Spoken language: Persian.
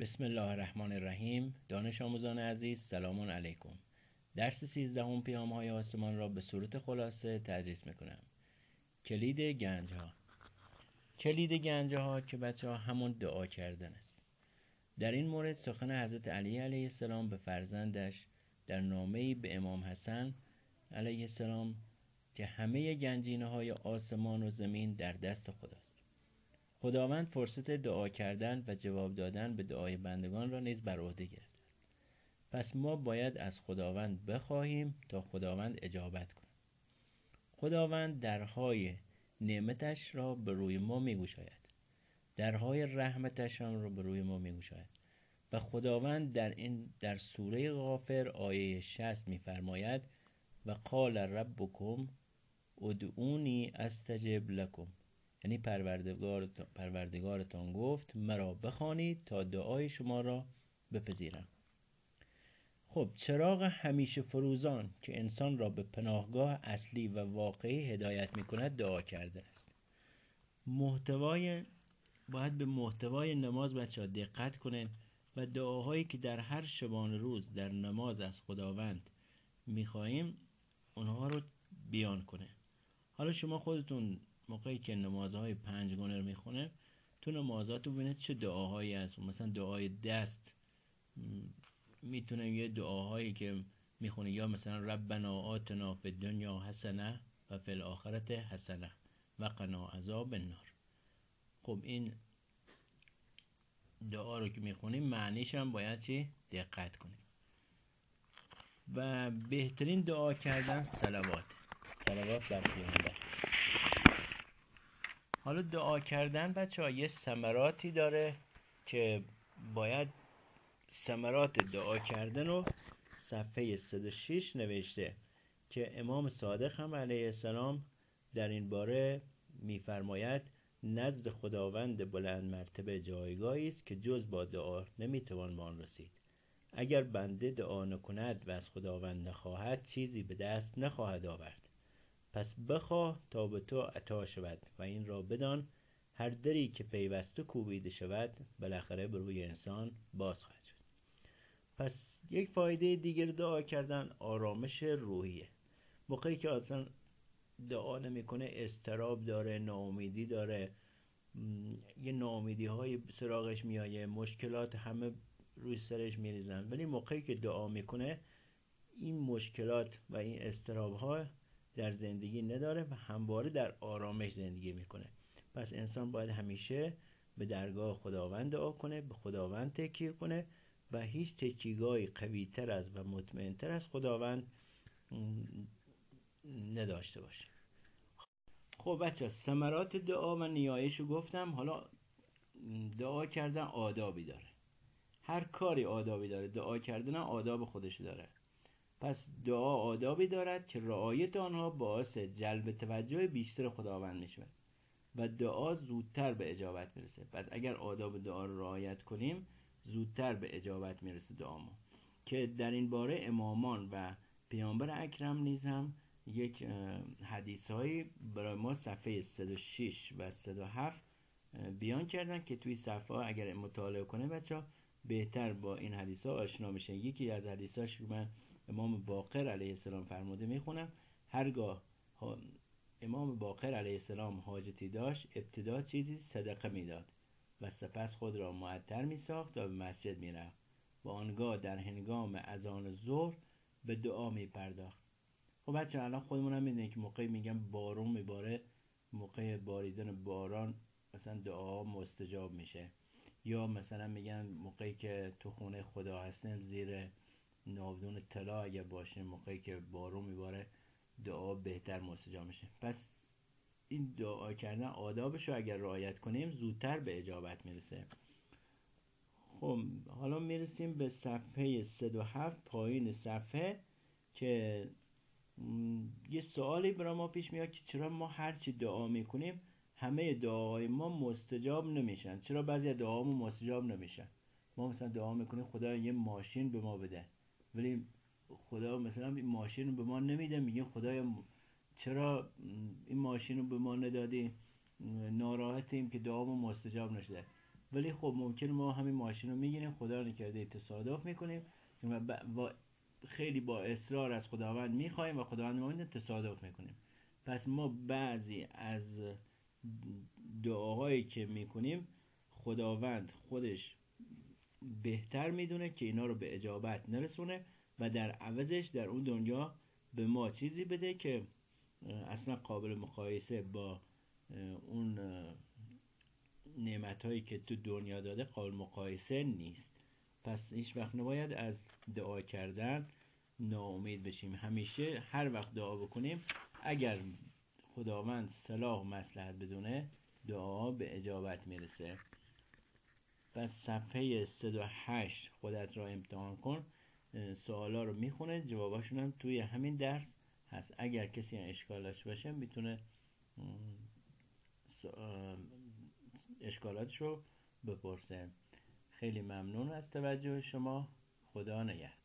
بسم الله الرحمن الرحیم. دانش آموزان عزیز سلام علیکم. درس سیزدهم پیام های آسمان را به صورت خلاصه تدریس می‌کنم. کلید گنج ها کلید گنج ها که بچه ها همون دعا کردن است. در این مورد سخن حضرت علی علیه السلام به فرزندش در نامه به امام حسن علیه السلام که همه گنجینه های آسمان و زمین در دست خداست. خداوند فرصت دعا کردن و جواب دادن به دعای بندگان را نیز بر عهده گرفته پس ما باید از خداوند بخواهیم تا خداوند اجابت کند. خداوند درهای نعمتش را به روی ما میگوشاید درهای رحمتش را به روی ما میگوشاید و خداوند در این در سوره غافر آیه 60 میفرماید و قال ربکم ادعونی استجب لکم. یعنی پروردگار پروردگارتان گفت مرا بخوانید تا دعای شما را بپذیرم. خب چراغ همیشه فروزان که انسان را به پناهگاه اصلی و واقعی هدایت می کند دعا کرده است. محتوای باید به محتوای نماز بچه ها دقت کنید و دعاهایی که در هر شبان روز در نماز از خداوند می‌خواهیم اونها رو بیان کنه. حالا شما خودتون موقعی که نمازهای پنج گونه رو می‌خونه تو نمازات رو ببینید چه دعاهایی هست. مثلا دعای دست می‌تونه یه دعاهایی که می‌خونه. یا مثلا ربنا آتنا فی دنیا حسنه و فی الاخرت حسنه و قنا عذاب النار. خب این دعا رو که می‌خونیم معنیش هم باید چی؟ دقت کنیم. و بهترین دعا کردن سلوات. سلوات بر پیامبر. حالا دعا کردن بچه ها یه سمراتی داره که باید سمرات دعا کردن رو صفحه 106 نوشته که امام صادق هم علیه السلام در این باره میفرماید نزد خداوند بلند مرتبه جایگاهی است که جز با دعا نمی‌توان به آن رسید. اگر بنده دعا نکند و از خداوند نخواهد چیزی به دست نخواهد آورد. پس بخواه تا به تو عطا شود و این را بدان. هر دری که پیوسته کوبیده شود بالاخره به روی انسان باز خواهد شد. پس یک فایده دیگر دعا کردن آرامش روحیه. موقعی که اصلا دعا نمی‌کنه استراب داره ناامیدی داره. یه ناامیدی های سراغش میایه مشکلات همه روی سرش میریزن. ولی موقعی که دعا می‌کنه این مشکلات و این استراب ها در زندگی نداره و همواره در آرامش زندگی می‌کنه. پس انسان باید همیشه به درگاه خداوند دعا کنه به خداوند تکیه کنه و هیچ تکیگاهی قوی تر از و مطمئن تر از خداوند نداشته باشه. خب بچه سمرات دعا و نیایش رو گفتم. حالا دعا کردن آدابی داره. هر کاری آدابی داره. دعا کردن آداب خودش داره. پس دعا آدابی دارد که رعایت آنها باعث جلب توجه بیشتر خداوند می و دعا زودتر به اجابت می‌رسه پس اگر آداب دعا رو رعایت کنیم زودتر به اجابت می‌رسه دعامون که در این باره امامان و پیامبر اکرم نیز هم یک حدیث هایی برای ما صفحه 106 و 107 بیان کردن که توی صفحه اگر مطالعه کنه بچه ها بهتر با این حدیث ها آشنا میشه یکی از حدیث هاش من امام باقر علیه السلام فرموده می‌خونم هرگاه امام باقر علیه السلام حاجتی داشت ابتدا چیزی صدقه می‌داد و سپس خود را معطر می ساخت و به مسجد می رفت و آنگاه در هنگام اذان ظهر به دعا می پرداخت خب بچه الان خودمون هم می‌دونیم که موقعی میگم بارون میباره موقع باریدن باران مثلا دعا مستجاب میشه. یا مثلا میگن موقعی که تو خونه خدا هستیم زیر ناودون طلا اگر باشه موقعی که بارون میباره دعا بهتر مستجاب میشه. پس این دعا کردن آدابش رو اگر رعایت کنیم زودتر به اجابت می‌رسه. خب حالا می‌رسیم به صفحه 107 پایین صفحه که یه سوالی برای ما پیش میاد که چرا ما هرچی دعا می‌کنیم همه دعاهای ما مستجاب نمیشن. چرا بعضی دعامون مستجاب نمیشن؟ ما مثلا دعا می‌کنیم خدا یه ماشین به ما بده. ولی خدا مثلا این ماشین رو به ما نمیده میگه خدای چرا این ماشین رو به ما ندادی؟ ناراحتیم که دعامون مستجاب نشده. ولی خب ممکن ما همین ماشین رو می‌گیریم خدا نکرده تصادف می‌کنیم. و با خیلی با اصرار از خداوند می‌خوایم و خداوند ما تصادف می‌کنیم. پس ما بعضی از دعاهایی که می‌کنیم خداوند خودش بهتر می‌دونه که اینا رو به اجابت نرسونه و در عوضش در اون دنیا به ما چیزی بده که اصلا قابل مقایسه با اون نعمت هایی که تو دنیا داده قابل مقایسه نیست. پس هیچ وقت نباید از دعا کردن ناامید بشیم. همیشه هر وقت دعا بکنیم اگر خداوند صلاح و مسلحت بدونه دعا به اجابت می‌رسه. پس صفحه 108 خودت را امتحان کن. سوالا رو می‌خونه جواباشون هم توی همین درس هست. اگر کسی اشکال داشته باشه می‌تونه اشکالاتش رو بپرسه. خیلی ممنون از توجه شما. خدا نگهدار.